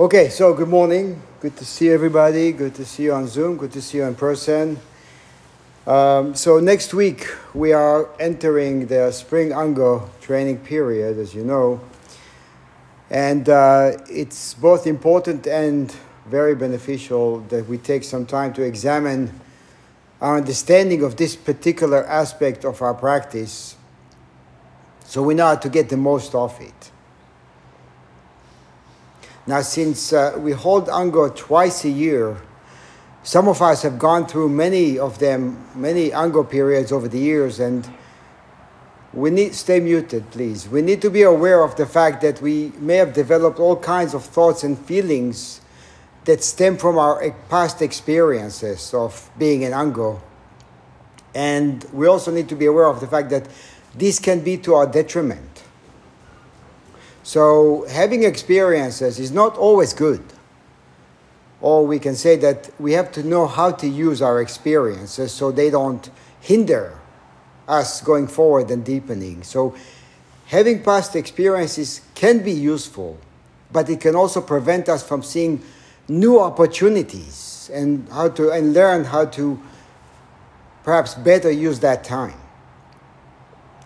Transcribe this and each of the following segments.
Okay, so good morning. Good to see everybody. Good to see you on Zoom. Good to see you in person. Um, so next week we are entering the spring Ango training period, as you know, and uh, it's both important and very beneficial that we take some time to examine our understanding of this particular aspect of our practice, so we know how to get the most of it. Now, since uh, we hold Ango twice a year, some of us have gone through many of them, many Ango periods over the years, and we need stay muted, please. We need to be aware of the fact that we may have developed all kinds of thoughts and feelings that stem from our past experiences of being in Ango. And we also need to be aware of the fact that this can be to our detriment. So having experiences is not always good. Or we can say that we have to know how to use our experiences so they don't hinder us going forward and deepening. So having past experiences can be useful, but it can also prevent us from seeing new opportunities and how to and learn how to perhaps better use that time.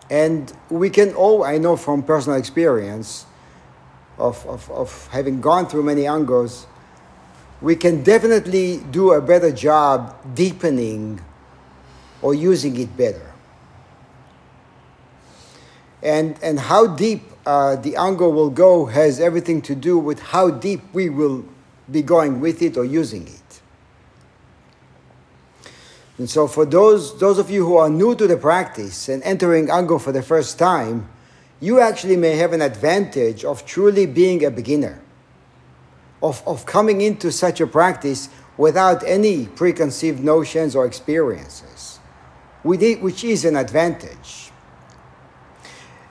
And we can all, I know from personal experience, of, of, of having gone through many angos, we can definitely do a better job deepening or using it better. And, and how deep uh, the ango will go has everything to do with how deep we will be going with it or using it. And so, for those, those of you who are new to the practice and entering ango for the first time, you actually may have an advantage of truly being a beginner, of, of coming into such a practice without any preconceived notions or experiences, which is an advantage.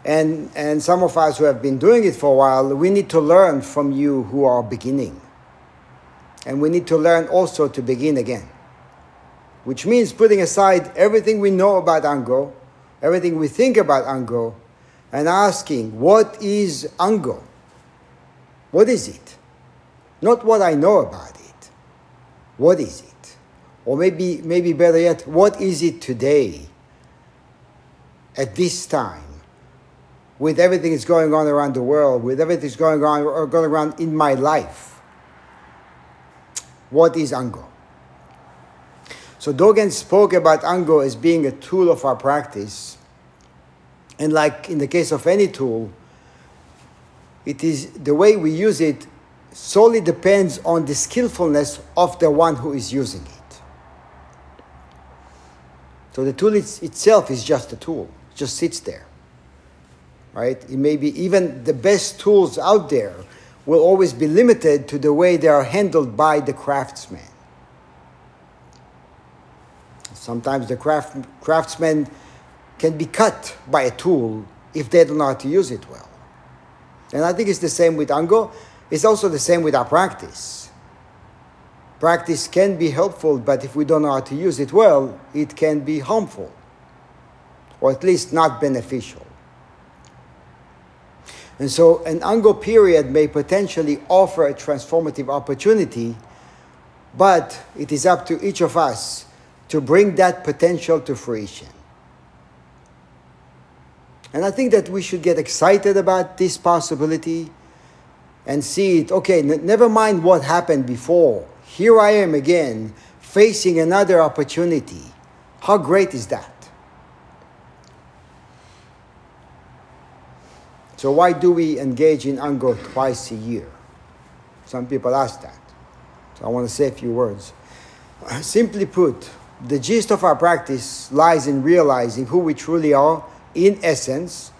And, and some of us who have been doing it for a while, we need to learn from you who are beginning. And we need to learn also to begin again, which means putting aside everything we know about Ango, everything we think about Ango, and asking, What is Ango? What is it? Not what I know about it. What is it? Or maybe, maybe better yet, what is it today at this time? With everything that's going on around the world, with everything that's going on or going around in my life. What is Ango? So Dogen spoke about Ango as being a tool of our practice and like in the case of any tool, it is the way we use it solely depends on the skillfulness of the one who is using it. So the tool itself is just a tool, it just sits there. Right? It may be even the best tools out there will always be limited to the way they are handled by the craftsman. Sometimes the craft, craftsman can be cut by a tool if they don't know how to use it well. And I think it's the same with Ango. It's also the same with our practice. Practice can be helpful, but if we don't know how to use it well, it can be harmful, or at least not beneficial. And so, an Ango period may potentially offer a transformative opportunity, but it is up to each of us to bring that potential to fruition. And I think that we should get excited about this possibility and see it. Okay, n- never mind what happened before. Here I am again, facing another opportunity. How great is that? So, why do we engage in Ango twice a year? Some people ask that. So, I want to say a few words. Simply put, the gist of our practice lies in realizing who we truly are in essence,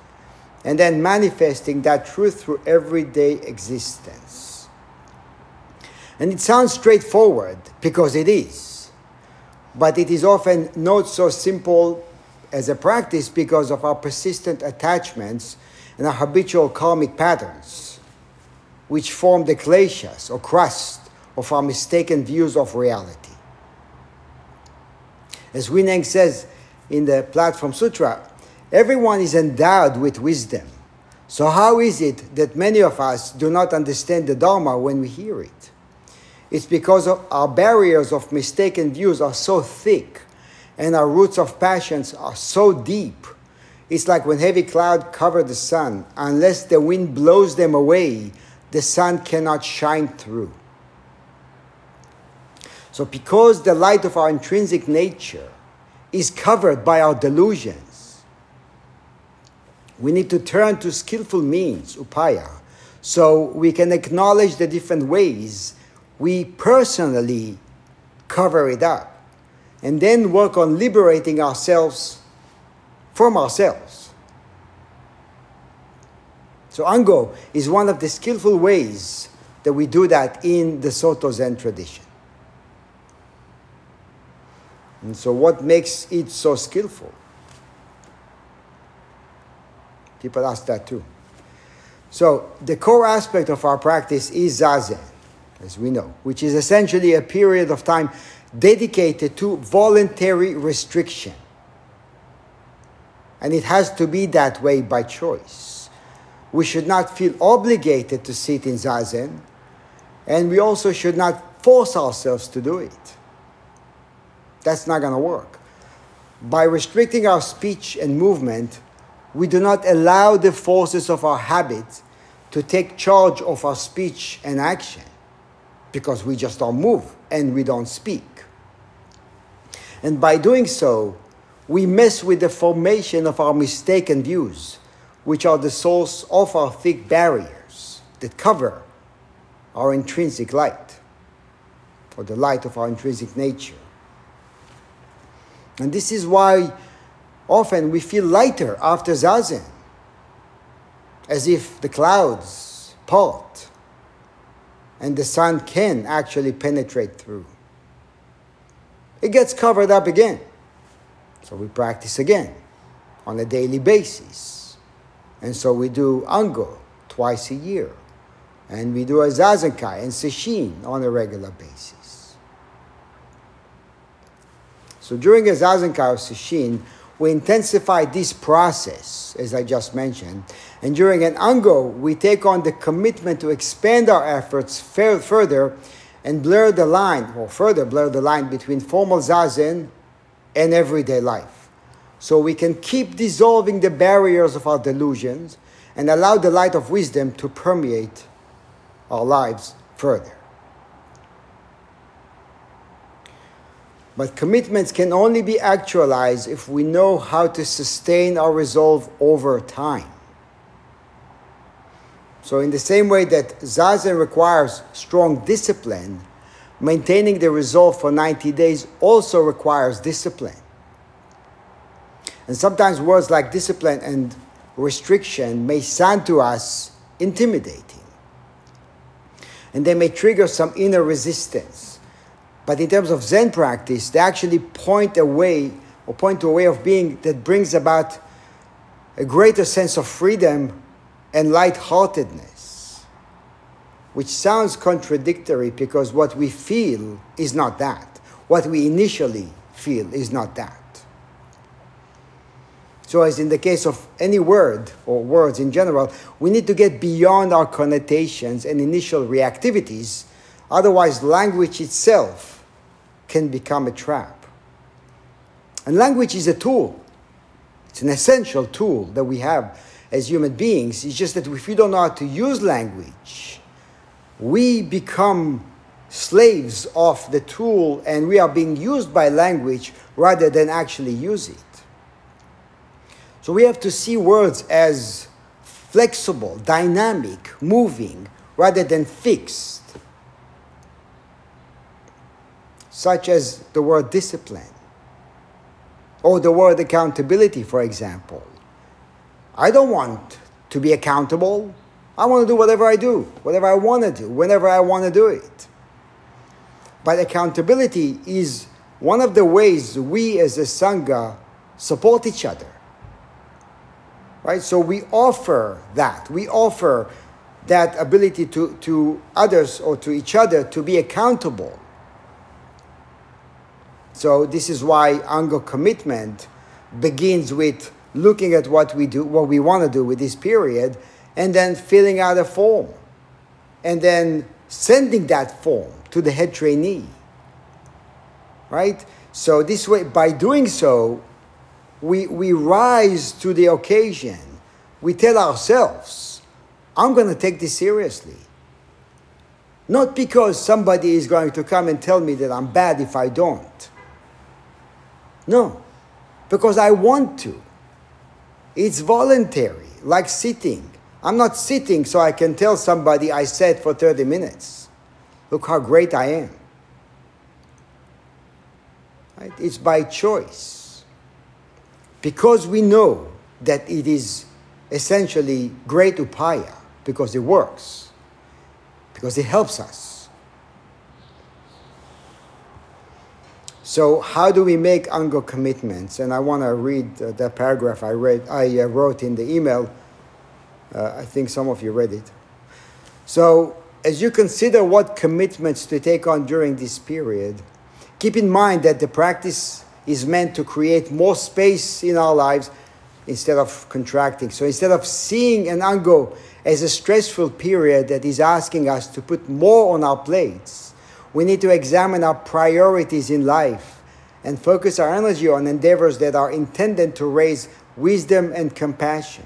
and then manifesting that truth through everyday existence. And it sounds straightforward because it is, but it is often not so simple as a practice because of our persistent attachments and our habitual karmic patterns, which form the kleshas or crust of our mistaken views of reality. As Huineng says in the Platform Sutra, Everyone is endowed with wisdom, So, how is it that many of us do not understand the Dharma when we hear it? It's because our barriers of mistaken views are so thick and our roots of passions are so deep. It's like when heavy cloud cover the sun. Unless the wind blows them away, the sun cannot shine through. So, because the light of our intrinsic nature is covered by our delusions, we need to turn to skillful means, upaya, so we can acknowledge the different ways we personally cover it up and then work on liberating ourselves from ourselves. So, Ango is one of the skillful ways that we do that in the Soto Zen tradition. And so, what makes it so skillful? People ask that too. So, the core aspect of our practice is Zazen, as we know, which is essentially a period of time dedicated to voluntary restriction. And it has to be that way by choice. We should not feel obligated to sit in Zazen, and we also should not force ourselves to do it. That's not going to work. By restricting our speech and movement, we do not allow the forces of our habit to take charge of our speech and action because we just don't move and we don't speak. And by doing so, we mess with the formation of our mistaken views, which are the source of our thick barriers that cover our intrinsic light, or the light of our intrinsic nature. And this is why often we feel lighter after Zazen, as if the clouds part and the sun can actually penetrate through it gets covered up again. So we practice again on a daily basis. And so we do Ango twice a year. And we do a Zazenkai and Sesshin on a regular basis. So during a Zazenkai or Sesshin, we intensify this process, as I just mentioned. And during an Ango, we take on the commitment to expand our efforts further and blur the line, or further blur the line between formal zazen and everyday life. So we can keep dissolving the barriers of our delusions and allow the light of wisdom to permeate our lives further. But commitments can only be actualized if we know how to sustain our resolve over time. So, in the same way that Zazen requires strong discipline, maintaining the resolve for 90 days also requires discipline. And sometimes words like discipline and restriction may sound to us intimidating. And they may trigger some inner resistance. But in terms of Zen practice, they actually point a way or point to a way of being that brings about a greater sense of freedom and lightheartedness, which sounds contradictory because what we feel is not that. What we initially feel is not that. So, as in the case of any word or words in general, we need to get beyond our connotations and initial reactivities, otherwise, language itself can become a trap. And language is a tool, it's an essential tool that we have as human beings. It's just that if we don't know how to use language, we become slaves of the tool and we are being used by language rather than actually use it. So we have to see words as flexible, dynamic, moving, rather than fixed, such as the word discipline or the word accountability, for example. I don't want to be accountable. I want to do whatever I do, whatever I want to do, whenever I want to do it. But accountability is one of the ways we as a Sangha support each other. Right? So we offer that. We offer that ability to, to others or to each other to be accountable. So this is why Ango commitment begins with looking at what we do, what we want to do with this period, and then filling out a form, and then sending that form to the head trainee. Right? So, this way, by doing so, we, we rise to the occasion. We tell ourselves, I'm going to take this seriously. Not because somebody is going to come and tell me that I'm bad if I don't. No, because I want to. It's voluntary, like sitting. I'm not sitting so I can tell somebody I sat for 30 minutes. Look how great I am. Right? It's by choice. Because we know that it is essentially great upaya, because it works, because it helps us. So, how do we make ango commitments? And I want to read uh, that paragraph I read, I uh, wrote in the email. Uh, I think some of you read it. So, as you consider what commitments to take on during this period, keep in mind that the practice is meant to create more space in our lives instead of contracting. So, instead of seeing an ango as a stressful period that is asking us to put more on our plates, we need to examine our priorities in life and focus our energy on endeavors that are intended to raise wisdom and compassion.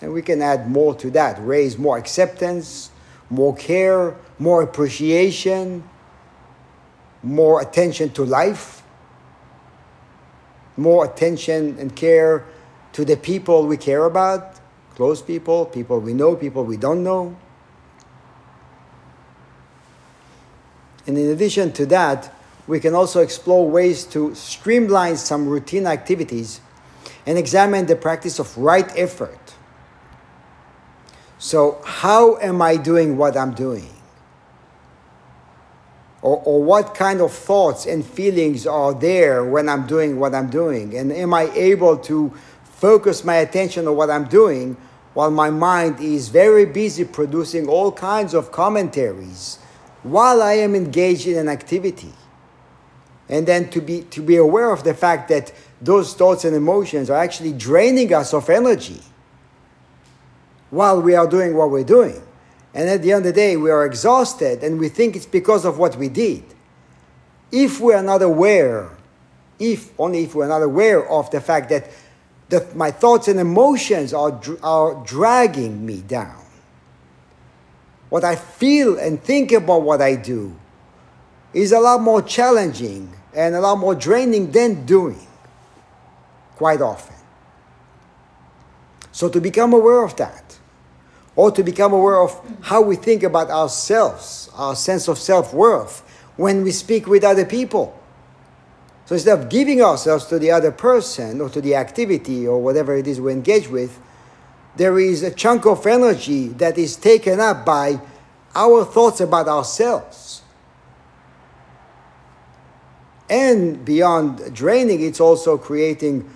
And we can add more to that raise more acceptance, more care, more appreciation, more attention to life, more attention and care to the people we care about, close people, people we know, people we don't know. And in addition to that, we can also explore ways to streamline some routine activities and examine the practice of right effort. So, how am I doing what I'm doing? Or, or what kind of thoughts and feelings are there when I'm doing what I'm doing? And am I able to focus my attention on what I'm doing while my mind is very busy producing all kinds of commentaries while I am engaged in an activity. And then to be, to be aware of the fact that those thoughts and emotions are actually draining us of energy while we are doing what we're doing. And at the end of the day, we are exhausted and we think it's because of what we did. If we are not aware, if only if we're not aware of the fact that the, my thoughts and emotions are, are dragging me down, what I feel and think about what I do is a lot more challenging and a lot more draining than doing, quite often. So, to become aware of that, or to become aware of how we think about ourselves, our sense of self worth, when we speak with other people. So, instead of giving ourselves to the other person or to the activity or whatever it is we engage with, there is a chunk of energy that is taken up by our thoughts about ourselves. And beyond draining, it's also creating,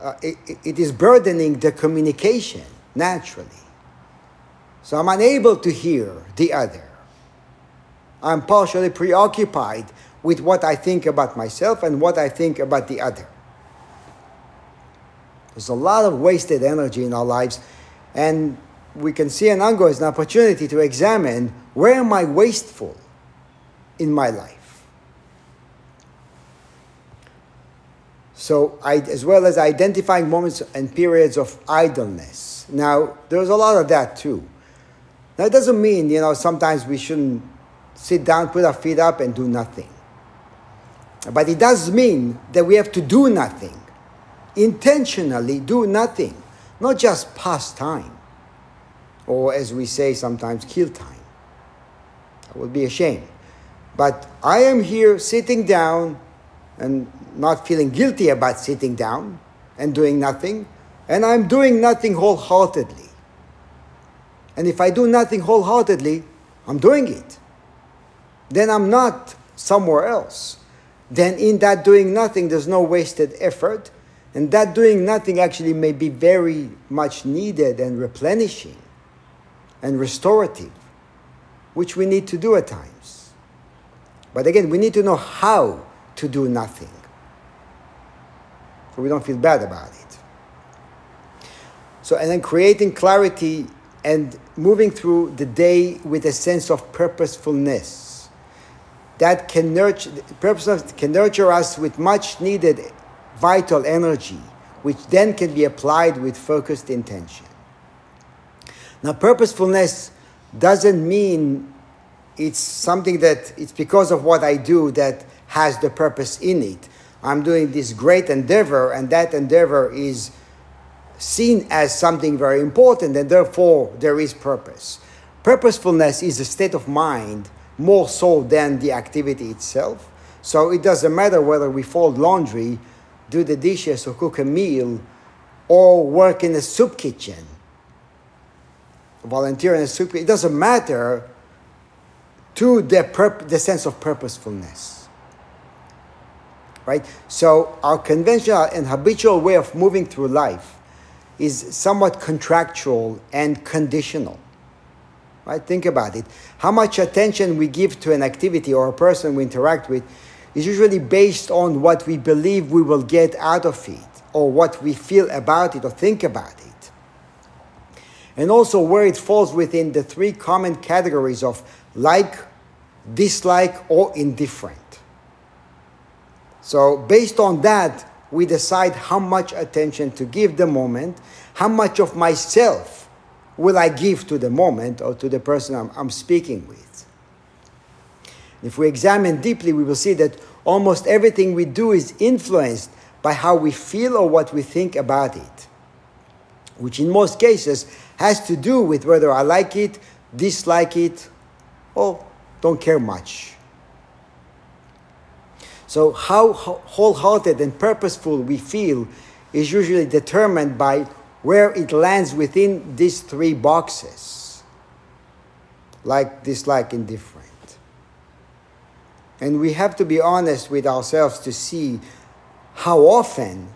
uh, it, it is burdening the communication naturally. So I'm unable to hear the other. I'm partially preoccupied with what I think about myself and what I think about the other. There's a lot of wasted energy in our lives, and we can see an ango as an opportunity to examine where am I wasteful in my life. So, I, as well as identifying moments and periods of idleness. Now, there's a lot of that too. That doesn't mean, you know, sometimes we shouldn't sit down, put our feet up, and do nothing. But it does mean that we have to do nothing intentionally do nothing, not just pass time, or as we say sometimes, kill time. That would be a shame. But I am here sitting down and not feeling guilty about sitting down and doing nothing, and I'm doing nothing wholeheartedly. And if I do nothing wholeheartedly, I'm doing it. Then I'm not somewhere else. Then in that doing nothing, there's no wasted effort and that doing nothing actually may be very much needed and replenishing and restorative, which we need to do at times. But again, we need to know how to do nothing. So we don't feel bad about it. So, and then creating clarity and moving through the day with a sense of purposefulness that can nurture, purpose can nurture us with much needed vital energy, which then can be applied with focused intention. Now, purposefulness doesn't mean it's something that it's because of what I do that has the purpose in it. I'm doing this great endeavor, and that endeavor is seen as something very important, and therefore there is purpose. Purposefulness is a state of mind more so than the activity itself. So it doesn't matter whether we fold laundry, do the dishes, or cook a meal, or work in a soup kitchen, volunteer in a soup kitchen. It doesn't matter to the, purp- the sense of purposefulness. Right? So our conventional and habitual way of moving through life is somewhat contractual and conditional. Right? Think about it. How much attention we give to an activity or a person we interact with is usually based on what we believe we will get out of it, or what we feel about it, or think about it. And also where it falls within the three common categories of like, dislike, or indifferent. So, based on that, we decide how much attention to give the moment, how much of myself will I give to the moment or to the person I'm, I'm speaking with. If we examine deeply, we will see that almost everything we do is influenced by how we feel or what we think about it, which in most cases has to do with whether I like it, dislike it, or don't care much. So, how wholehearted and purposeful we feel is usually determined by where it lands within these three boxes like, dislike, indifferent. And we have to be honest with ourselves to see how often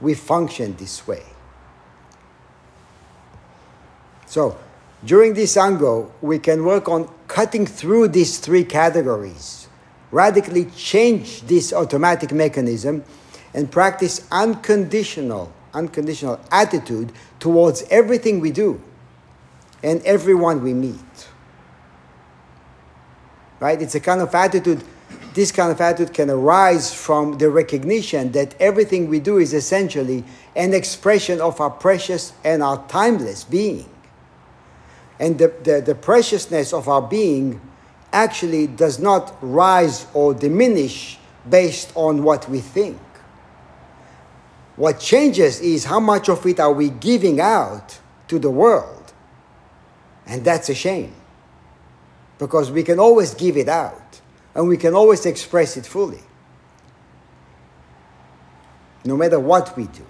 we function this way. So, during this ango, we can work on cutting through these three categories radically change this automatic mechanism and practice unconditional, unconditional attitude towards everything we do and everyone we meet. Right? It's a kind of attitude, this kind of attitude can arise from the recognition that everything we do is essentially an expression of our precious and our timeless being. And the, the, the preciousness of our being actually does not rise or diminish based on what we think. What changes is how much of it are we giving out to the world. And that's a shame. Because we can always give it out and we can always express it fully. No matter what we do.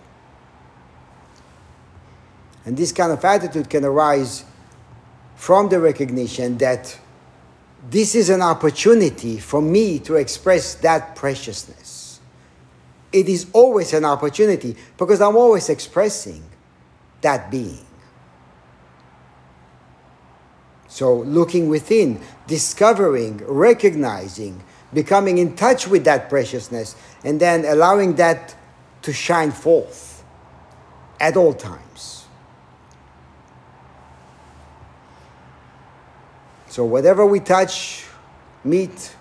And this kind of attitude can arise from the recognition that this is an opportunity for me to express that preciousness. It is always an opportunity because I'm always expressing that being. So, looking within, discovering, recognizing, becoming in touch with that preciousness, and then allowing that to shine forth at all times. So whatever we touch, meet,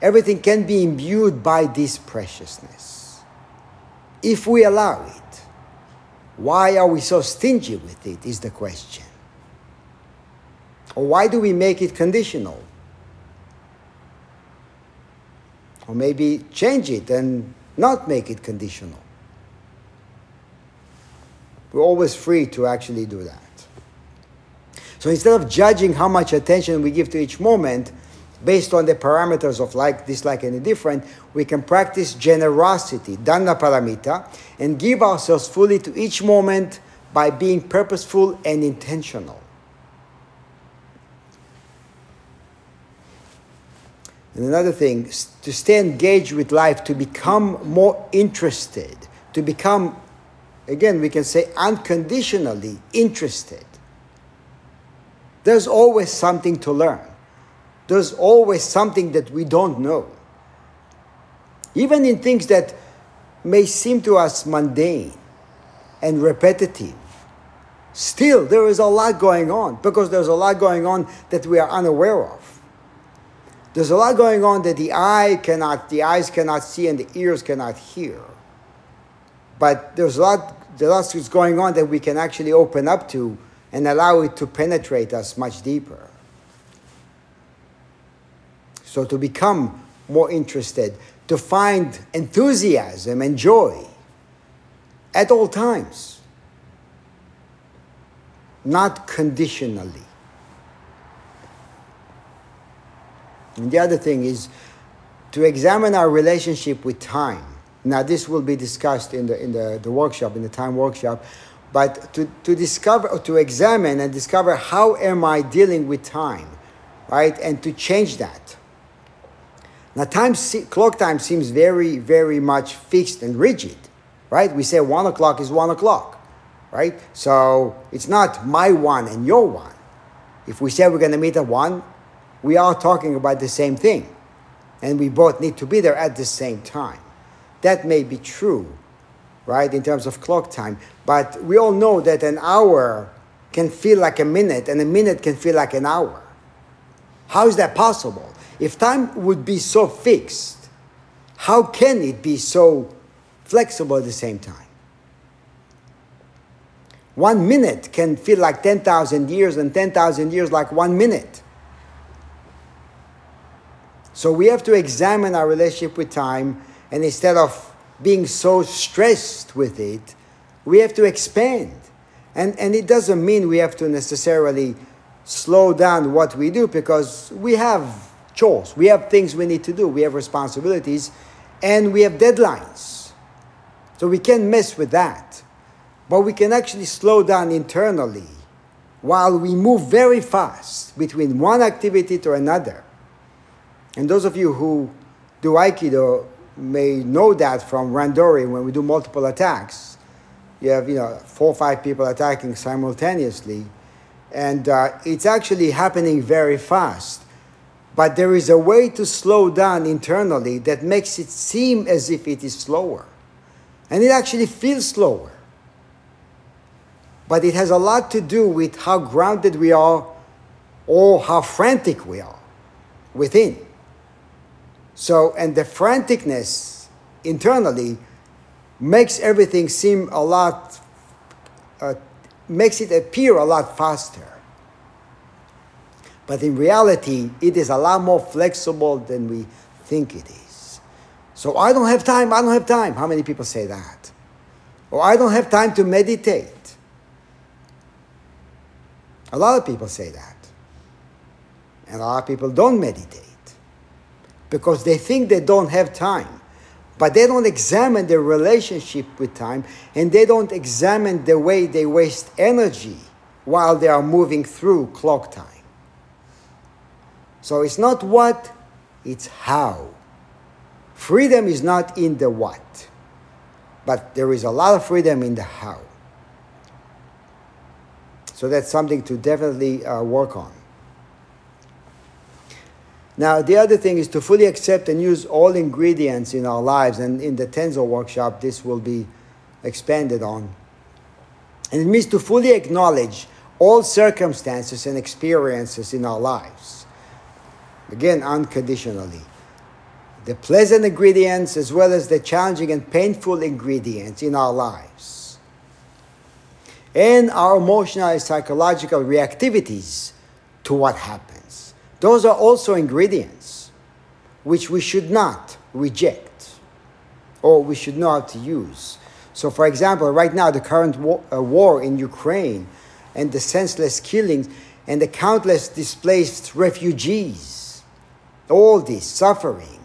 everything can be imbued by this preciousness. If we allow it, why are we so stingy with it? Is the question. Or why do we make it conditional? Or maybe change it and not make it conditional. We're always free to actually do that. So instead of judging how much attention we give to each moment based on the parameters of like, dislike, and indifferent, we can practice generosity, dana paramita, and give ourselves fully to each moment by being purposeful and intentional. And another thing, to stay engaged with life, to become more interested, to become, again, we can say unconditionally interested there's always something to learn. There's always something that we don't know. Even in things that may seem to us mundane and repetitive, Still, there is a lot going on because there's a lot going on that we are unaware of. There's a lot going on that the eye cannot, the eyes cannot see and the ears cannot hear. But there's a lot, there's lots that's going on that we can actually open up to and allow it to penetrate us much deeper. So to become more interested, to find enthusiasm and joy at all times, not conditionally. And the other thing is to examine our relationship with time. Now, this will be discussed in the, in the, the workshop, in the time workshop, but to, to discover, to examine and discover how am I dealing with time, right? And to change that. Now, time, clock time seems very, very much fixed and rigid, right? We say one o'clock is one o'clock, right? So it's not my one and your one. If we say we're going to meet at one, we are talking about the same thing, and we both need to be there at the same time. That may be true, right, in terms of clock time, but we all know that an hour can feel like a minute, and a minute can feel like an hour. How is that possible? If time would be so fixed, how can it be so flexible at the same time? One minute can feel like 10,000 years, and 10,000 years like one minute. So we have to examine our relationship with time, and instead of being so stressed with it, we have to expand. And, and it doesn't mean we have to necessarily slow down what we do because we have chores, we have things we need to do, we have responsibilities, and we have deadlines. So we can't mess with that. But we can actually slow down internally while we move very fast between one activity to another. And those of you who do Aikido may know that from Randori when we do multiple attacks. You have, you know, four or five people attacking simultaneously. And uh, it's actually happening very fast. But there is a way to slow down internally that makes it seem as if it is slower. And it actually feels slower. But it has a lot to do with how grounded we are or how frantic we are within. So, and the franticness internally makes everything seem a lot, uh, makes it appear a lot faster. But in reality, it is a lot more flexible than we think it is. So I don't have time, I don't have time. How many people say that? Or I don't have time to meditate. A lot of people say that. And a lot of people don't meditate because they think they don't have time. But they don't examine their relationship with time and they don't examine the way they waste energy while they are moving through clock time. So it's not what, it's how. Freedom is not in the what, but there is a lot of freedom in the how. So that's something to definitely uh, work on. Now, the other thing is to fully accept and use all ingredients in our lives, and in the Tenzo workshop, this will be expanded on. And it means to fully acknowledge all circumstances and experiences in our lives again unconditionally. The pleasant ingredients as well as the challenging and painful ingredients in our lives. And our emotional and psychological reactivities to what happens. Those are also ingredients which we should not reject or we should not use. So, for example, right now, the current war, uh, war in Ukraine and the senseless killings and the countless displaced refugees all this suffering,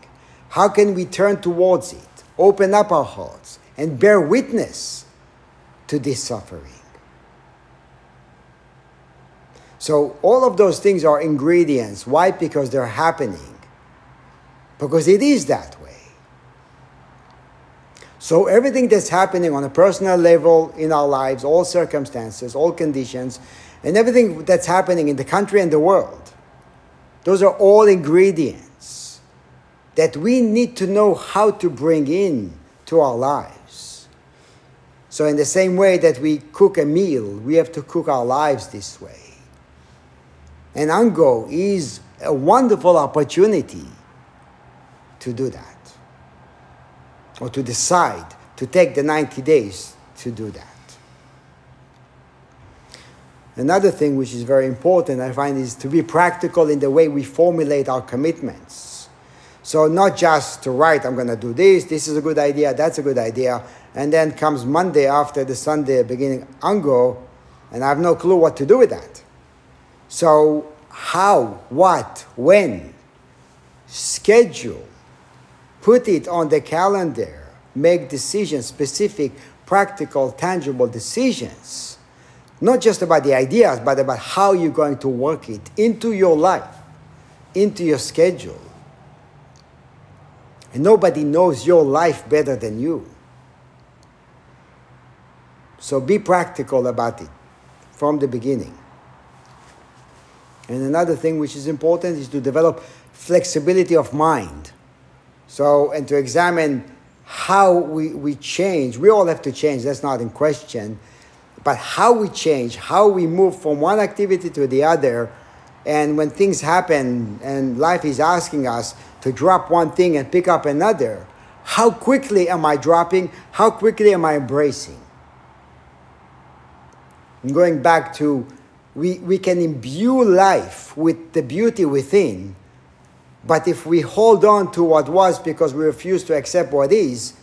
how can we turn towards it, open up our hearts, and bear witness to this suffering? So, all of those things are ingredients. Why? Because they're happening. Because it is that way. So, everything that's happening on a personal level in our lives, all circumstances, all conditions, and everything that's happening in the country and the world those are all ingredients that we need to know how to bring in to our lives. So, in the same way that we cook a meal, we have to cook our lives this way. And Ango is a wonderful opportunity to do that, or to decide to take the 90 days to do that. Another thing which is very important, I find, is to be practical in the way we formulate our commitments. So, not just to write, I'm going to do this, this is a good idea, that's a good idea, and then comes Monday after the Sunday beginning Ango, and I have no clue what to do with that. So, how, what, when, schedule, put it on the calendar, make decisions, specific, practical, tangible decisions not just about the ideas, but about how you're going to work it into your life, into your schedule. And nobody knows your life better than you. So be practical about it from the beginning. And another thing which is important is to develop flexibility of mind. So, and to examine how we, we change. We all have to change, that's not in question but how we change, how we move from one activity to the other, and when things happen and life is asking us to drop one thing and pick up another, how quickly am I dropping? How quickly am I embracing? And going back to we, we can imbue life with the beauty within, but if we hold on to what was because we refuse to accept what is,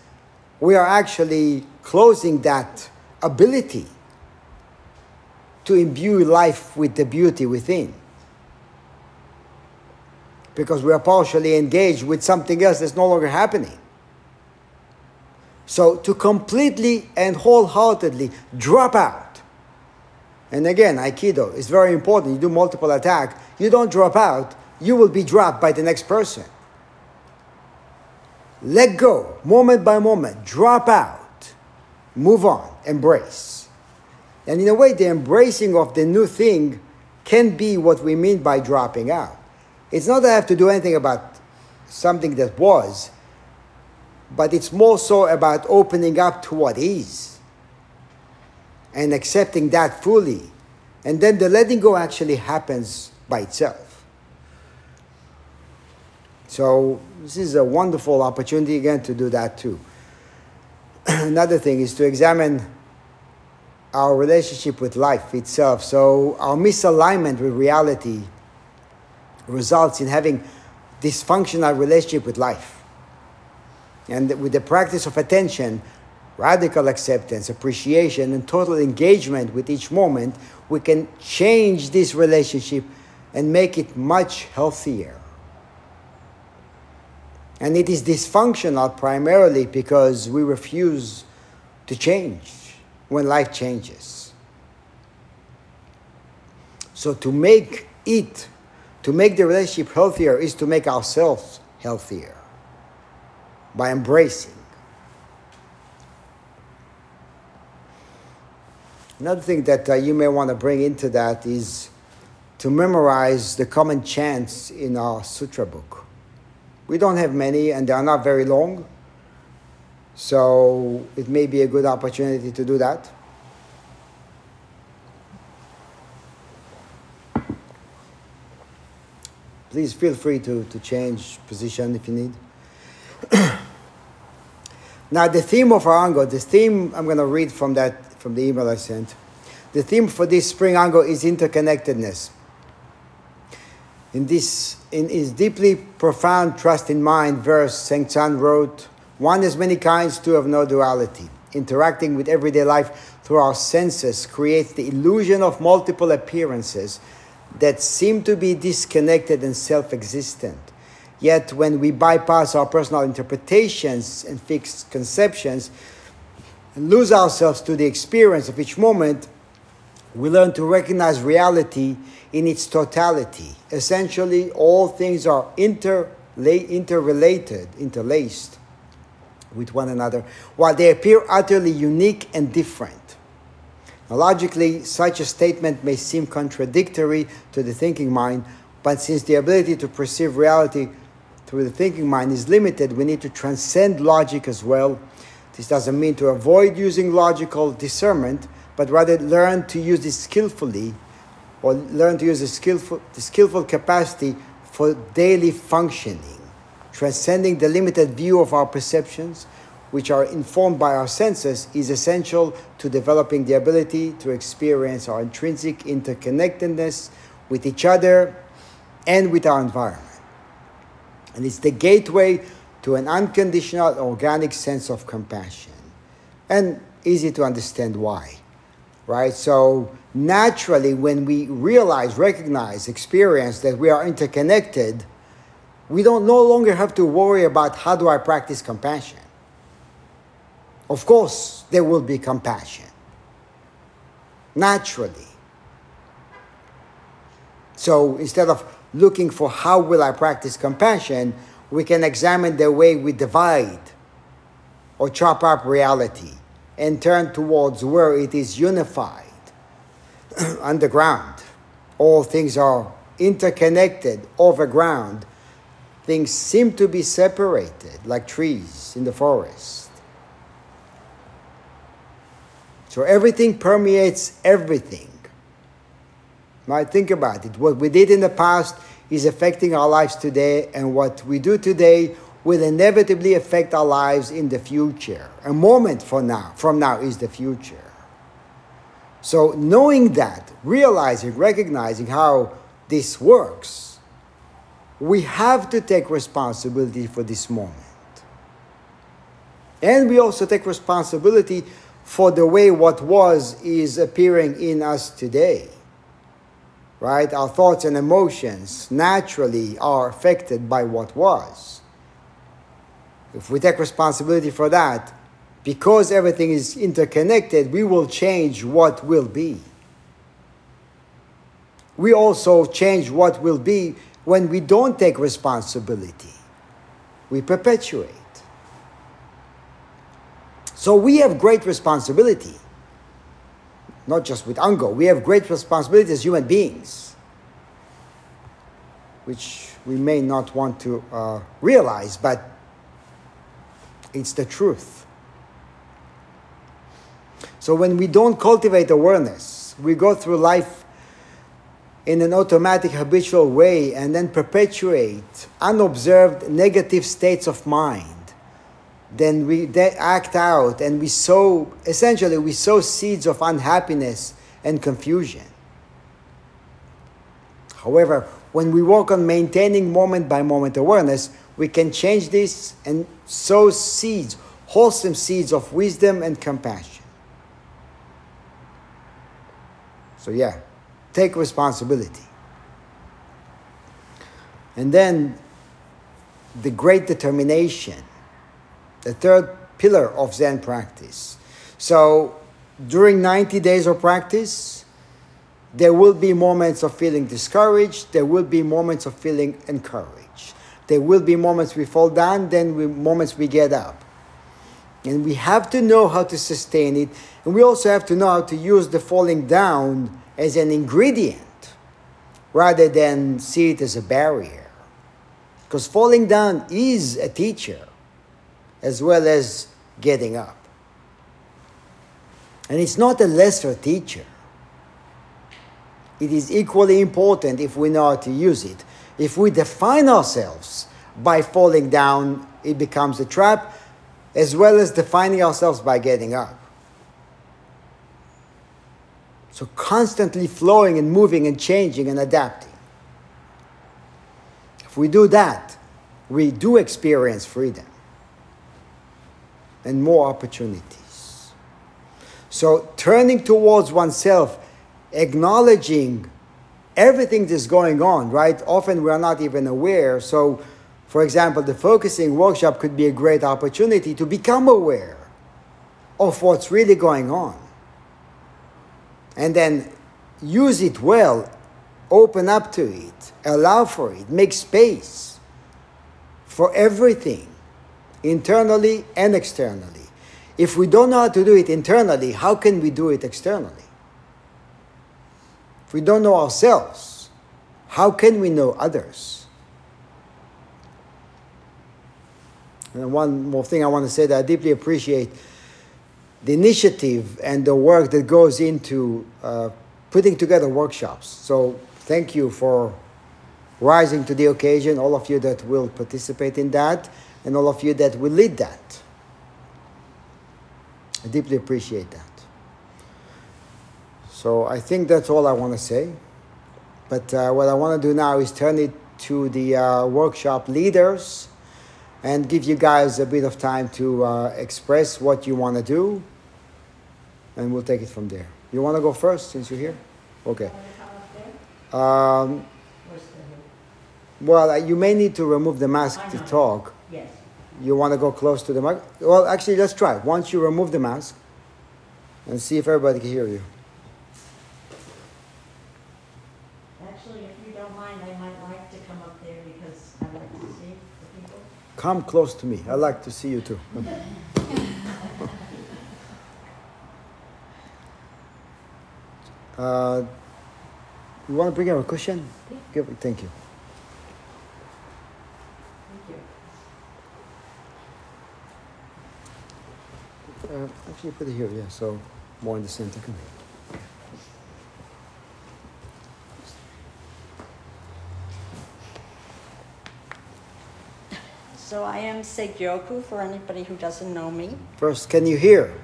we are actually closing that ability to imbue life with the beauty within. Because we are partially engaged with something else that's no longer happening. So to completely and wholeheartedly drop out. And again, Aikido is very important. You do multiple attack, you don't drop out, you will be dropped by the next person. Let go, moment by moment, drop out, move on, embrace. And in a way, the embracing of the new thing can be what we mean by dropping out. It's not that I have to do anything about something that was, but it's more so about opening up to what is and accepting that fully. And then the letting go actually happens by itself. So, this is a wonderful opportunity again to do that too. Another thing is to examine our relationship with life itself. So our misalignment with reality results in having dysfunctional relationship with life. And with the practice of attention, radical acceptance, appreciation, and total engagement with each moment, we can change this relationship and make it much healthier. And it is dysfunctional primarily because we refuse to change when life changes. So to make it, to make the relationship healthier, is to make ourselves healthier by embracing. Another thing that uh, you may want to bring into that is to memorize the common chants in our sutra book. We don't have many, and they are not very long. So it may be a good opportunity to do that. Please feel free to, to change position if you need. now the theme of our Ango, the theme I'm going to read from that from the email I sent. The theme for this spring Ango is interconnectedness. In this in his deeply profound trust in mind verse, Sengcan wrote one has many kinds, two have no duality. Interacting with everyday life through our senses creates the illusion of multiple appearances that seem to be disconnected and self existent. Yet, when we bypass our personal interpretations and fixed conceptions and lose ourselves to the experience of each moment, we learn to recognize reality in its totality. Essentially, all things are interla- interrelated, interlaced with one another, while they appear utterly unique and different. Now, logically, such a statement may seem contradictory to the thinking mind, but since the ability to perceive reality through the thinking mind is limited, we need to transcend logic as well. This doesn't mean to avoid using logical discernment, but rather learn to use it skillfully or learn to use the skillful, the skillful capacity for daily functioning, transcending the limited view of our perceptions, which are informed by our senses, is essential to developing the ability to experience our intrinsic interconnectedness with each other and with our environment. And it's the gateway to an unconditional organic sense of compassion. And easy to understand why, right? So, naturally, when we realize, recognize, experience that we are interconnected, we don't no longer have to worry about how do I practice compassion. Of course, there will be compassion. Naturally. So instead of looking for how will I practice compassion, we can examine the way we divide or chop up reality and turn towards where it is unified, underground. All things are interconnected overground. Things seem to be separated like trees in the forest. So everything permeates everything. Right? Think about it. What we did in the past is affecting our lives today, and what we do today will inevitably affect our lives in the future. A moment from now, from now is the future. So knowing that, realizing, recognizing how this works, we have to take responsibility for this moment. And we also take responsibility for the way what was is appearing in us today right? Our thoughts and emotions naturally are affected by what was. If we take responsibility for that, because everything is interconnected, we will change what will be. We also change what will be when we don't take responsibility. We perpetuate. So we have great responsibility not just with Ango. We have great responsibility as human beings, which we may not want to uh, realize, but it's the truth. So when we don't cultivate awareness, we go through life in an automatic, habitual way and then perpetuate unobserved negative states of mind then we act out and we sow, essentially, we sow seeds of unhappiness and confusion. However, when we work on maintaining moment by moment awareness, we can change this and sow seeds, wholesome seeds of wisdom and compassion. So, yeah, take responsibility. And then the great determination the third pillar of Zen practice. So during 90 days of practice, there will be moments of feeling discouraged, there will be moments of feeling encouraged. There will be moments we fall down, then we, moments we get up. And we have to know how to sustain it, and we also have to know how to use the falling down as an ingredient rather than see it as a barrier. Because falling down is a teacher as well as getting up. And it's not a lesser teacher. It is equally important if we know how to use it. If we define ourselves by falling down, it becomes a trap, as well as defining ourselves by getting up. So constantly flowing and moving and changing and adapting. If we do that, we do experience freedom and more opportunities. So, turning towards oneself, acknowledging everything that's going on, right? Often we are not even aware. So, for example, the focusing workshop could be a great opportunity to become aware of what's really going on. And then use it well, open up to it, allow for it, make space for everything internally and externally. If we don't know how to do it internally, how can we do it externally? If we don't know ourselves, how can we know others? And one more thing I want to say that I deeply appreciate the initiative and the work that goes into uh, putting together workshops. So thank you for rising to the occasion, all of you that will participate in that, and all of you that will lead that. I deeply appreciate that. So I think that's all I want to say. But uh, what I want to do now is turn it to the uh, workshop leaders and give you guys a bit of time to uh, express what you want to do, and we'll take it from there. You want to go first since you're here? Okay. Um, well, uh, you may need to remove the mask to talk. Yes. You want to go close to the mic? Well, actually, let's try. Once you remove the mask, and see if everybody can hear you. Actually, if you don't mind, I might like to come up there because I like to see the people. Come close to me. I like to see you too. Uh, you want to bring out a cushion? Give, thank you. Thank you. Uh, actually, put it here, yeah, so more in the center. Come here. So I am Segyoku for anybody who doesn't know me. First, can you hear?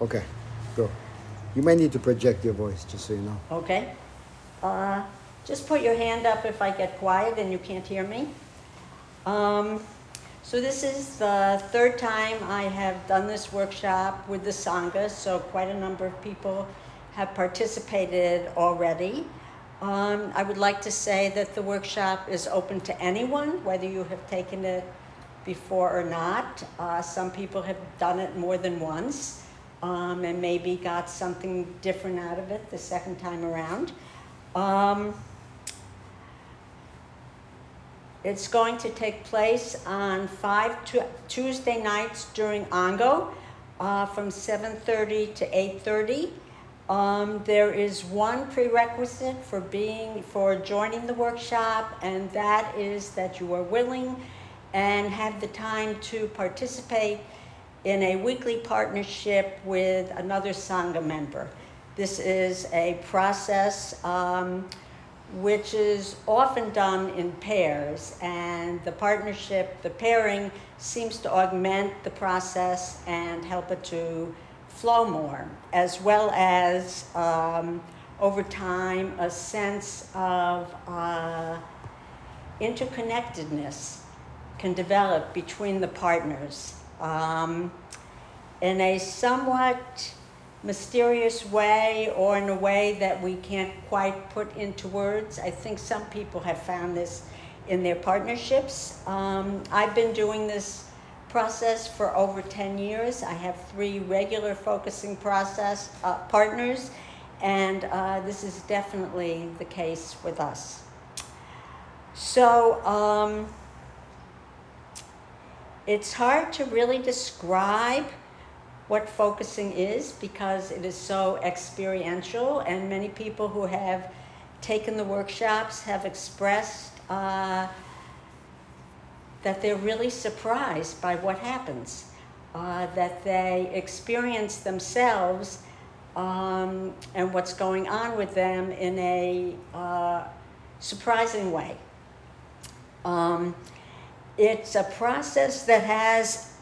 Okay, go. You may need to project your voice, just so you know. Okay. Uh, just put your hand up if I get quiet and you can't hear me. Um, so this is the third time I have done this workshop with the Sangha, so quite a number of people have participated already. Um, I would like to say that the workshop is open to anyone, whether you have taken it before or not. Uh, some people have done it more than once um, and maybe got something different out of it the second time around. Um, it's going to take place on five tu- Tuesday nights during Ango uh, from 7.30 to 8.30. Um, there is one prerequisite for being for joining the workshop, and that is that you are willing and have the time to participate in a weekly partnership with another Sangha member. This is a process um, which is often done in pairs, and the partnership, the pairing, seems to augment the process and help it to flow more, as well as um, over time a sense of uh, interconnectedness can develop between the partners. Um, in a somewhat mysterious way or in a way that we can't quite put into words. I think some people have found this in their partnerships. Um, I've been doing this process for over 10 years. I have three regular focusing process uh, partners, and uh, this is definitely the case with us. So, um, it's hard to really describe what focusing is because it is so experiential, and many people who have taken the workshops have expressed uh, that they're really surprised by what happens, uh, that they experience themselves um, and what's going on with them in a uh, surprising way. Um, it's a process that has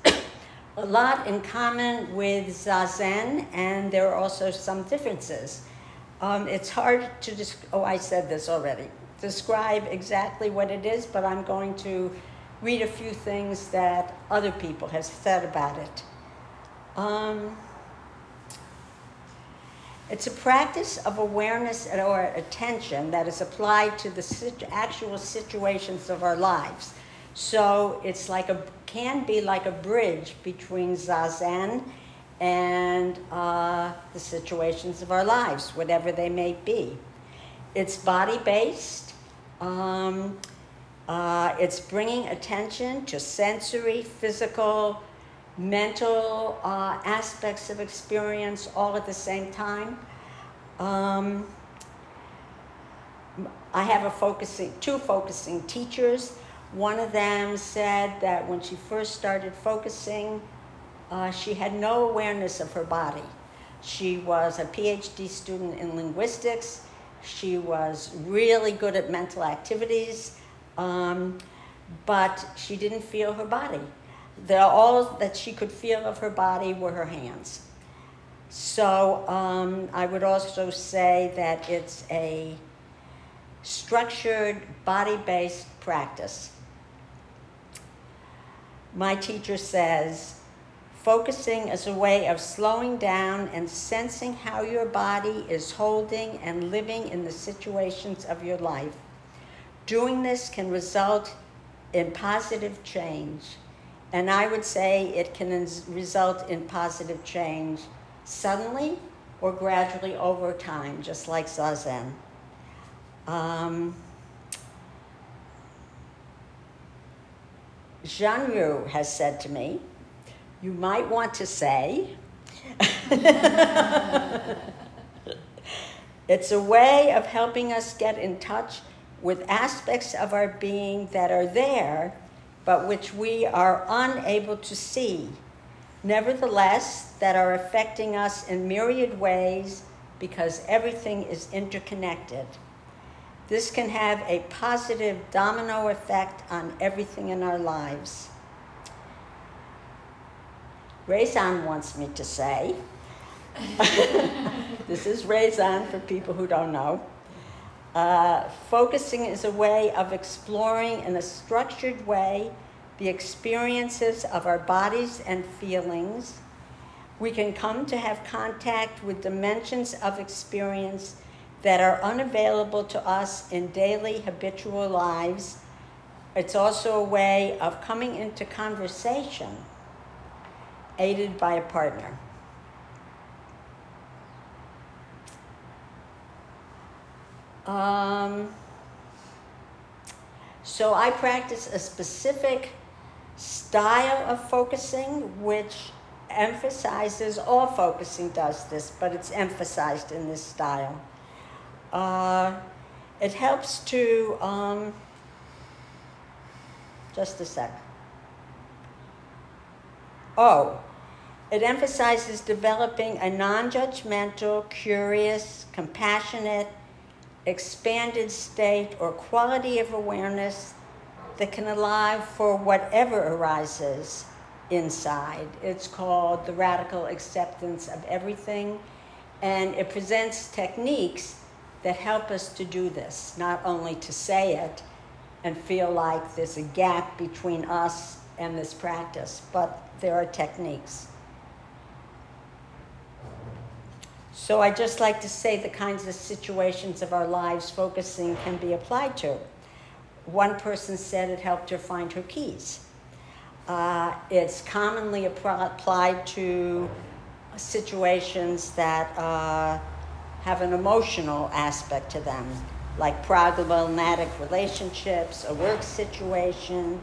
a lot in common with Zazen, and there are also some differences. Um, it's hard to just, oh, I said this already, describe exactly what it is, but I'm going to read a few things that other people have said about it. Um, it's a practice of awareness or attention that is applied to the situ- actual situations of our lives. So it's like a can be like a bridge between zazen and uh, the situations of our lives, whatever they may be. It's body based. Um, uh, it's bringing attention to sensory, physical, mental uh, aspects of experience all at the same time. Um, I have a focusing, two focusing teachers One of them said that when she first started focusing, uh, she had no awareness of her body. She was a PhD student in linguistics. She was really good at mental activities, um, but she didn't feel her body. The, all that she could feel of her body were her hands. So um, I would also say that it's a structured, body based practice. My teacher says focusing is a way of slowing down and sensing how your body is holding and living in the situations of your life. Doing this can result in positive change. And I would say it can result in positive change suddenly or gradually over time, just like Zazen. Um, Jean Ryu has said to me, you might want to say, it's a way of helping us get in touch with aspects of our being that are there, but which we are unable to see. Nevertheless, that are affecting us in myriad ways because everything is interconnected. This can have a positive domino effect on everything in our lives. Rezan wants me to say, this is Rezan for people who don't know. Uh, focusing is a way of exploring in a structured way the experiences of our bodies and feelings. We can come to have contact with dimensions of experience that are unavailable to us in daily habitual lives. It's also a way of coming into conversation aided by a partner. Um, so I practice a specific style of focusing which emphasizes, all focusing does this, but it's emphasized in this style. It helps to, um, just a sec. Oh, it emphasizes developing a non judgmental, curious, compassionate, expanded state or quality of awareness that can allow for whatever arises inside. It's called the radical acceptance of everything, and it presents techniques that help us to do this, not only to say it and feel like there's a gap between us and this practice, but there are techniques. So I just like to say the kinds of situations of our lives focusing can be applied to. One person said it helped her find her keys. Uh, it's commonly applied to situations that uh, have an emotional aspect to them, like problematic relationships, a work situation,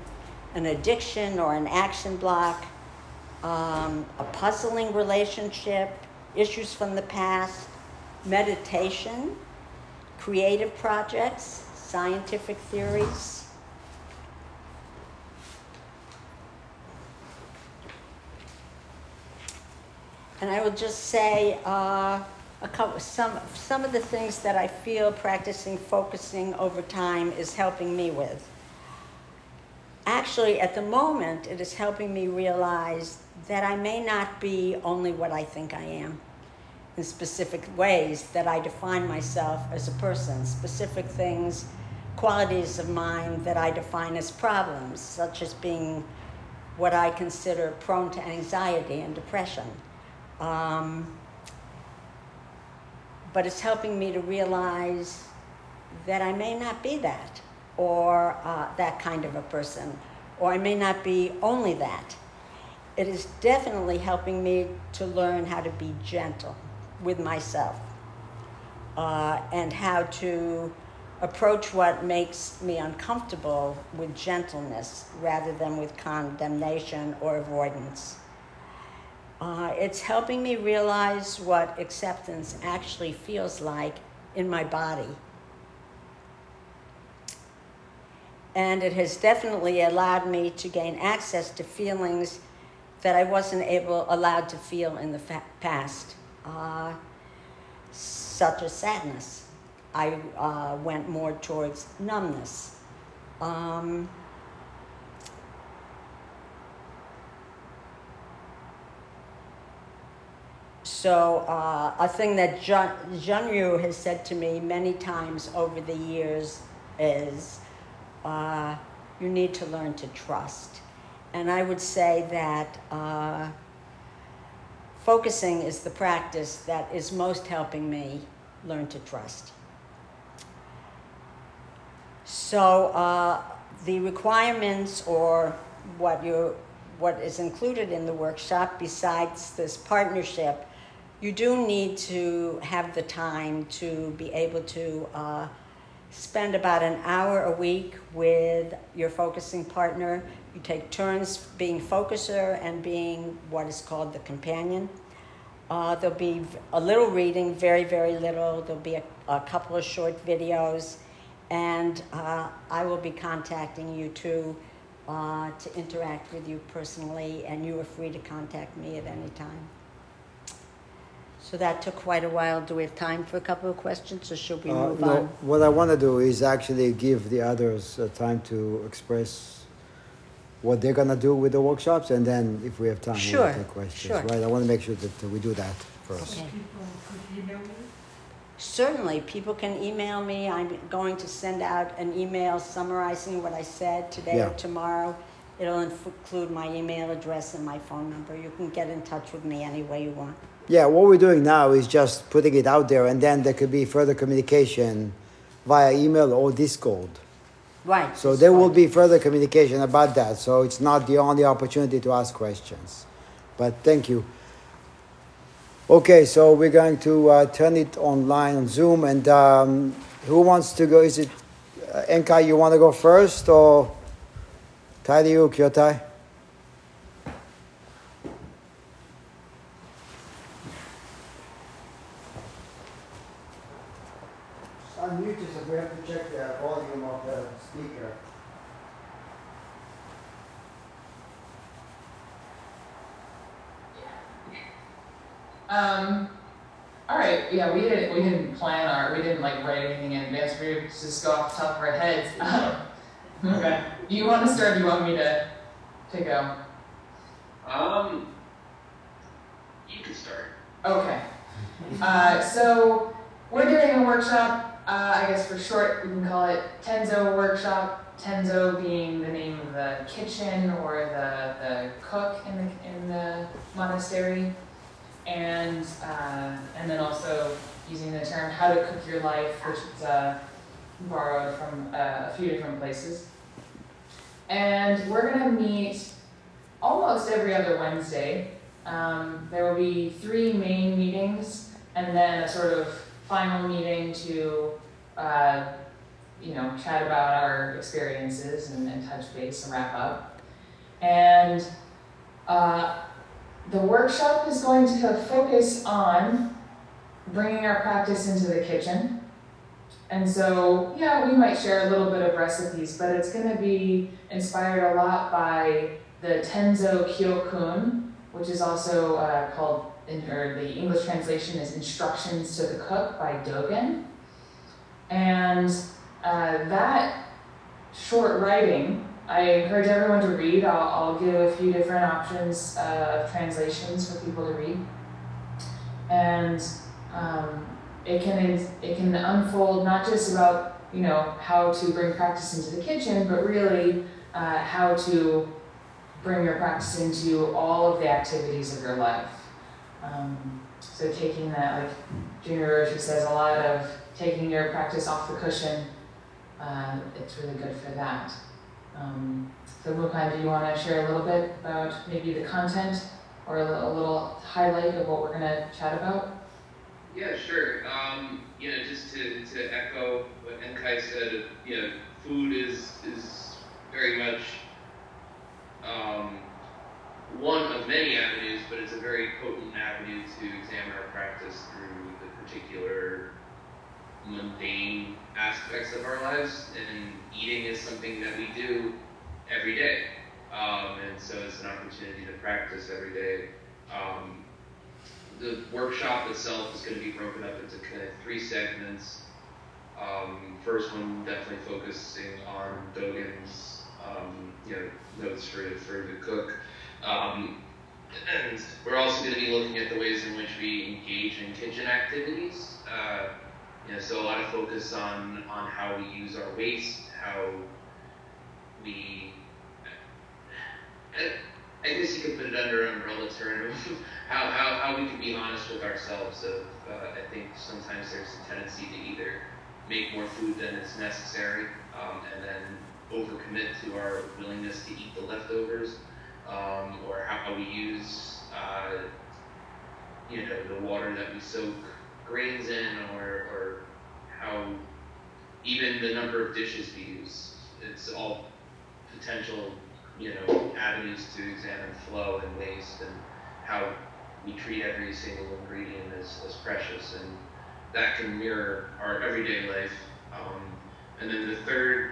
an addiction or an action block, um, a puzzling relationship, issues from the past, meditation, creative projects, scientific theories. And I will just say, uh, a couple, some, some of the things that I feel practicing focusing over time is helping me with. Actually, at the moment, it is helping me realize that I may not be only what I think I am in specific ways that I define myself as a person, specific things, qualities of mine that I define as problems, such as being what I consider prone to anxiety and depression. Um, but it's helping me to realize that I may not be that or uh, that kind of a person, or I may not be only that. It is definitely helping me to learn how to be gentle with myself uh, and how to approach what makes me uncomfortable with gentleness rather than with condemnation or avoidance. Uh, it's helping me realize what acceptance actually feels like in my body. and it has definitely allowed me to gain access to feelings that I wasn't able allowed to feel in the fa- past, uh, such as sadness. I uh, went more towards numbness. Um, so uh, a thing that Jean, Yu has said to me many times over the years is uh, you need to learn to trust. And I would say that uh, focusing is the practice that is most helping me learn to trust. So uh, the requirements or what you what is included in the workshop besides this partnership, you do need to have the time to be able to uh, spend about an hour a week with your focusing partner. You take turns being focuser and being what is called the companion. Uh, there'll be a little reading, very, very little. There'll be a, a couple of short videos, and uh, I will be contacting you too uh, to interact with you personally, and you are free to contact me at any time. So that took quite a while. Do we have time for a couple of questions, or should we Uh, move no, on? what I want to do is actually give the others uh, time to express what they're going to do with the workshops, and then if we have time, Sure, we'll take questions. sure. Right? I want to make sure that uh, we do that first. Okay. People could email me? Certainly, people can email me. I'm going to send out an email summarizing what I said today or Yeah. tomorrow. It'll inf- include my email address and my phone number. You can get in touch with me any way you want. Yeah, what we're doing now is just putting it out there, and then there could be further communication via email or Discord. Right. So there will be further communication about that. So it's not the only opportunity to ask questions. But thank you. Okay, so we're going to uh, turn it online on Zoom. And um, who wants to go? Is it uh, Enkai, you want to go first or Taiyu, Kyotai? Unmute yourself. We have to check the volume of the speaker. Um, all right, yeah, we didn't we didn't plan our we didn't like write anything in advance. We were just go off the top of our heads. Okay, do you want to start? Do you want me to to go? Um, you can start. Okay. Uh, so we're doing a workshop. Uh, I guess for short, we can call it Tenzo workshop. Tenzo being the name of the kitchen or the, the cook in the in the monastery, and uh, and then also using the term how to cook your life, which is uh, borrowed from uh, a few different places. And we're gonna meet almost every other Wednesday. Um, there will be three main meetings and then a sort of final meeting to, uh, you know, chat about our experiences and, and touch base and wrap up. And uh, the workshop is going to focus on bringing our practice into the kitchen. And so, yeah, we might share a little bit of recipes, but it's going to be inspired a lot by the Tenzo Kyokun, which is also uh, called, in, or the English translation is Instructions to the Cook by Dogen. And uh, that short writing, I encourage everyone to read. I'll, I'll give a few different options uh, of translations for people to read. And um, it can it can unfold not just about you know how to bring practice into the kitchen, but really uh, how to bring your practice into all of the activities of your life. Um, so taking that, like Junior Roshi says, a lot of taking your practice off the cushion, uh, it's really good for that. Um, so Mukan, do you want to share a little bit about maybe the content or a little, a little highlight of what we're going to chat about? Yeah, sure. Um, you know, just to, to echo what Enkai said, you know, food is is very much um, one of many avenues, but it's a very potent avenue to examine our practice through the particular mundane aspects of our lives, and eating is something that we do every day. Um, and so it's an opportunity to practice every day. Um, the workshop itself is going to be broken up into kind of three segments. Um, first one definitely focusing on Dogen's um, you know notes for for the cook. Um, and we're also going to be looking at the ways in which we engage in kitchen activities. Uh, you know, so a lot of focus on on how we use our waste, how we. I guess you could put it under umbrella term how, how, how we can be honest with ourselves. Of uh, I think sometimes there's a tendency to either make more food than is necessary, um, and then overcommit to our willingness to eat the leftovers um, or how we use, uh, you know, the water that we soak grains in, or, or how even the number of dishes we use. It's all potential, you know, avenues to examine flow and waste and how we treat every single ingredient as, as precious. And that can mirror our everyday life. Um, and then the third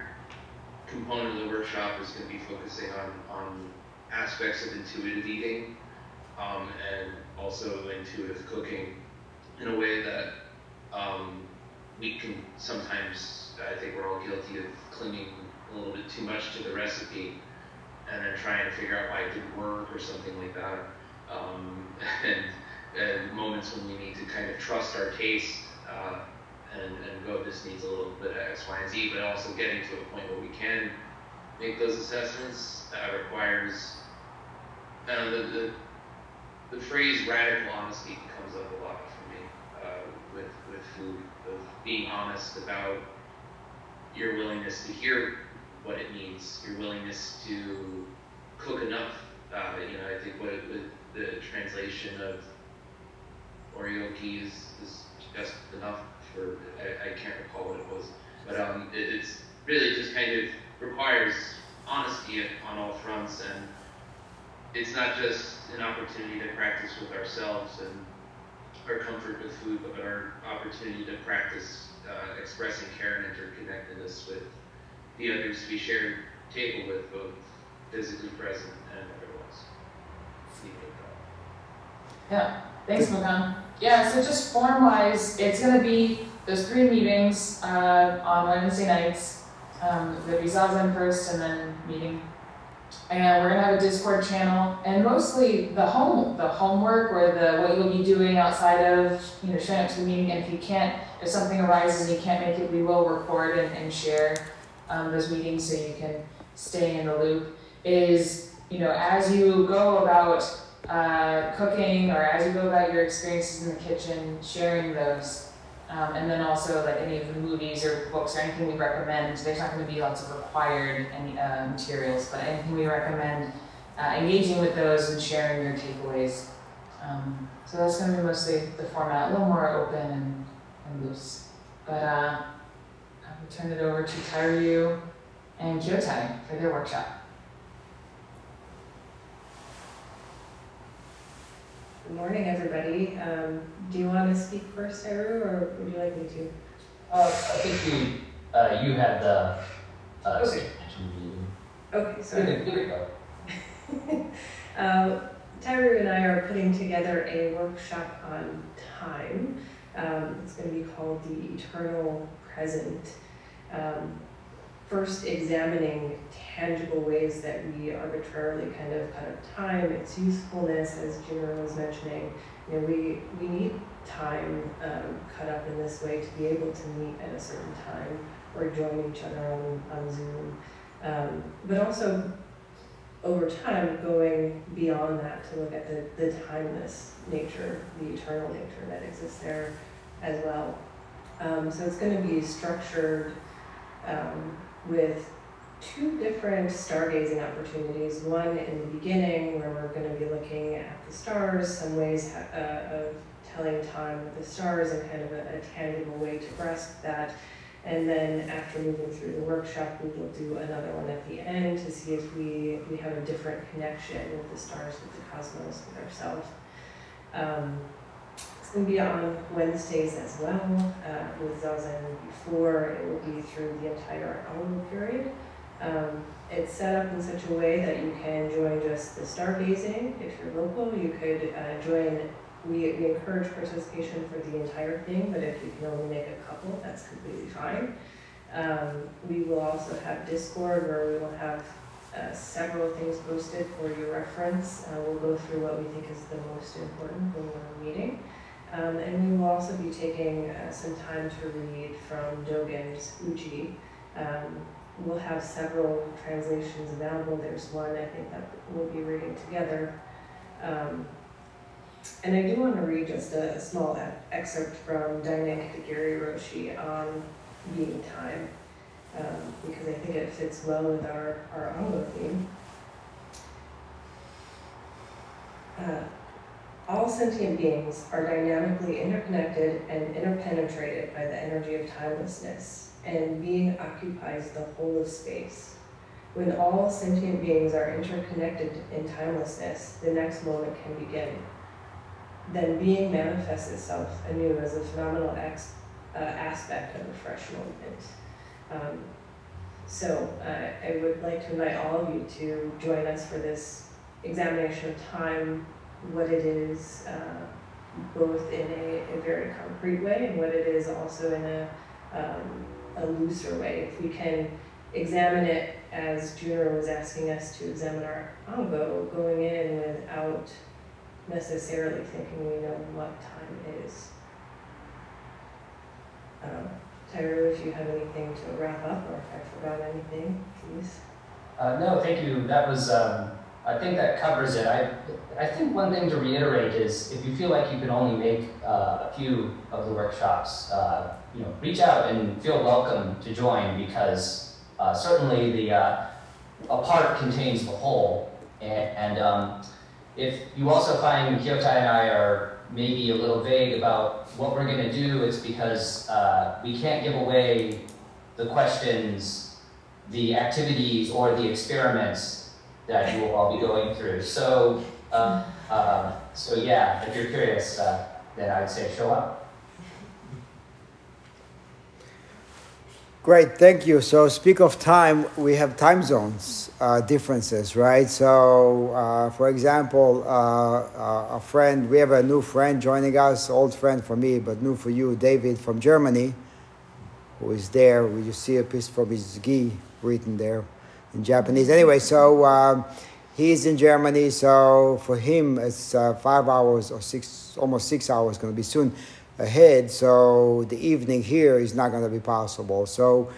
component of the workshop is going to be focusing on, on aspects of intuitive eating um, and also intuitive cooking in a way that um, we can sometimes, I think we're all guilty of clinging a little bit too much to the recipe and then trying to figure out why it didn't work or something like that. Um, and, and, moments when we need to kind of trust our taste uh, and, and go, this needs a little bit of X, Y, and Z, but also getting to a point where we can make those assessments uh, requires uh, the, the, the phrase radical honesty comes up a lot for me uh, with, with food, of being honest about your willingness to hear what it needs, your willingness to cook enough. Uh, you know, I think what it, the translation of oryoki is, is just enough for, I, I can't recall what it was, but um, it, it's really just kind of requires honesty on all fronts and it's not just an opportunity to practice with ourselves and our comfort with food, but our opportunity to practice uh, expressing care and interconnectedness with the others we share table with, both physically present and otherwise. Yeah, thanks, Mokan. Yeah, so just form-wise, it's going to be those three meetings uh, on Wednesday nights. Um, the Zazen first and then meeting and we're gonna have a Discord channel, and mostly the home, the homework or the what you'll be doing outside of you know showing up to the meeting. And if you can't, if something arises and you can't make it, we will record and, and share um, those meetings so you can stay in the loop. Is you know as you go about uh, cooking or as you go about your experiences in the kitchen, sharing those um, and then also like any of the movies or books or anything we recommend, there's not going to be lots of required any, uh, materials, but anything we recommend, uh, engaging with those and sharing your takeaways. Um, so that's going to be mostly the format, a little more open and, and loose. But uh, turn it over to Tairu and Kyotai for their workshop. Good morning, everybody. Um, do you want to speak first, Saru, or would you like me to? Uh, I think you, uh, you had the, uh, Okay. Okay, You sorry. can, you go. Um, Tyru and I are putting together a workshop on time. Um, it's going to be called The Eternal Present. Um, first, examining tangible ways that we arbitrarily kind of cut up time, its usefulness, as Jimmer was mentioning. You know, we, we need time um, cut up in this way to be able to meet at a certain time or join each other on, on Zoom. Um, but also over time going beyond that to look at the, the timeless nature, the eternal nature that exists there as well. Um, so it's going to be structured um, with two different stargazing opportunities. One in the beginning, where we're going to be looking at the stars, some ways uh, of telling time with the stars, and kind of a, a tangible way to grasp that. And then after moving through the workshop, we will do another one at the end to see if we, we have a different connection with the stars, with the cosmos, with ourselves. Um, It's gonna be on Wednesdays as well, uh, with Zazen before, it will be through the entire Alamo period. Um, it's set up in such a way that you can join just the stargazing, if you're local, you could, uh, join, we, we encourage participation for the entire thing, but if you can only make a couple, that's completely fine. Um, we will also have Discord where we will have uh, several things posted for your reference. Uh, we'll go through what we think is the most important when we're meeting. Um, and we will also be taking uh, some time to read from Dogen's Uji. Um, we'll have several translations available. There's one I think that we'll be reading together. Um, and I do want to read just a, small excerpt from Dainen Katagiri Roshi on being time, um, because I think it fits well with our, our Ango theme. Uh, all sentient beings are dynamically interconnected and interpenetrated by the energy of timelessness, and being occupies the whole of space. When all sentient beings are interconnected in timelessness, the next moment can begin. Then being manifests itself anew as a phenomenal ex- uh, aspect of a fresh moment. Um, so uh, I would like to invite all of you to join us for this examination of time, what it is, uh, both in a, a very concrete way and what it is also in a, um, a looser way. If we can examine it as Junior was asking us to examine our Ango, going in without necessarily thinking we know what time is. Um, if you have anything to wrap up, or if I forgot anything, please. Uh, no, thank you. That was, um, I think that covers it. I, I think one thing to reiterate is if you feel like you can only make uh, a few of the workshops, uh, you know, reach out and feel welcome to join because uh, certainly the uh, a part contains the whole. And, and um, if you also find Kyotai and I are maybe a little vague about what we're going to do, it's because uh, we can't give away the questions, the activities, or the experiments that you will all be going through. So, uh, uh, so yeah, if you're curious, uh, then I'd say show up. Great, thank you. So, speak of time, we have time zones uh, differences, right? So, uh, for example, uh, uh, a friend, we have a new friend joining us, old friend for me, but new for you, David from Germany, who is there. Just see a piece from his gi written there in Japanese. Anyway, so um, he's in Germany, so for him, it's uh, five hours or six, almost six hours, going to be soon ahead, so the evening here is not going to be possible. So,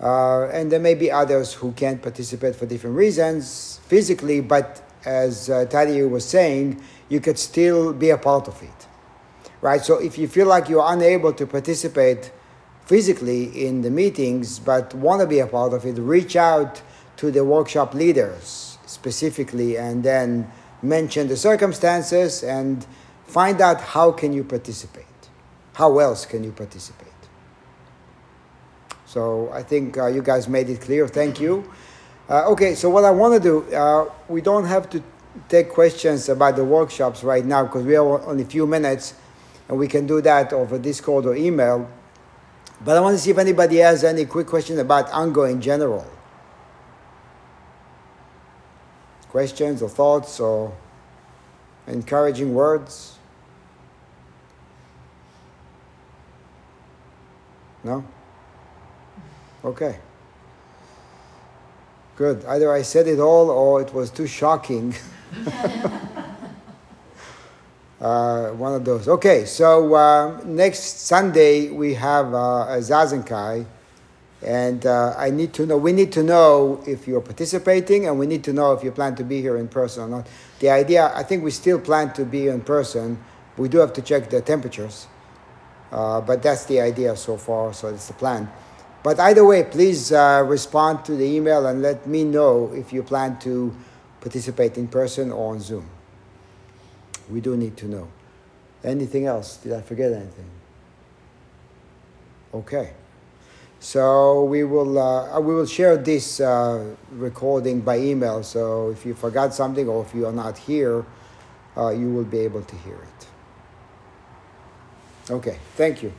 uh, and there may be others who can't participate for different reasons physically, but as uh, was saying, you could still be a part of it, right? So if you feel like you're unable to participate physically in the meetings, but want to be a part of it, reach out to the workshop leaders specifically, and then mention the circumstances and find out how can you participate how else can you participate? So I think uh, you guys made it clear. Thank you. Uh, okay, so what I want to do, uh, we don't have to take questions about the workshops right now because we have only a few minutes and we can do that over Discord or email. But I want to see if anybody has any quick question about Ango in general. Questions or thoughts or encouraging words? No? Okay. Good. Either I said it all or it was too shocking. uh, one of those. Okay, so uh, next Sunday we have uh, a Zazenkai, and uh, I need to know. We need to know if you're participating, and we need to know if you plan to be here in person or not. The idea, I think, we still plan to be in person. We do have to check the temperatures. Uh, but that's the idea so far, so it's the plan. But either way, please uh, respond to the email and let me know if you plan to participate in person or on Zoom. We do need to know. Anything else? Did I forget anything? Okay. So we will uh, we will share this uh, recording by email. So if you forgot something or if you are not here, uh, you will be able to hear it. Okay, thank you.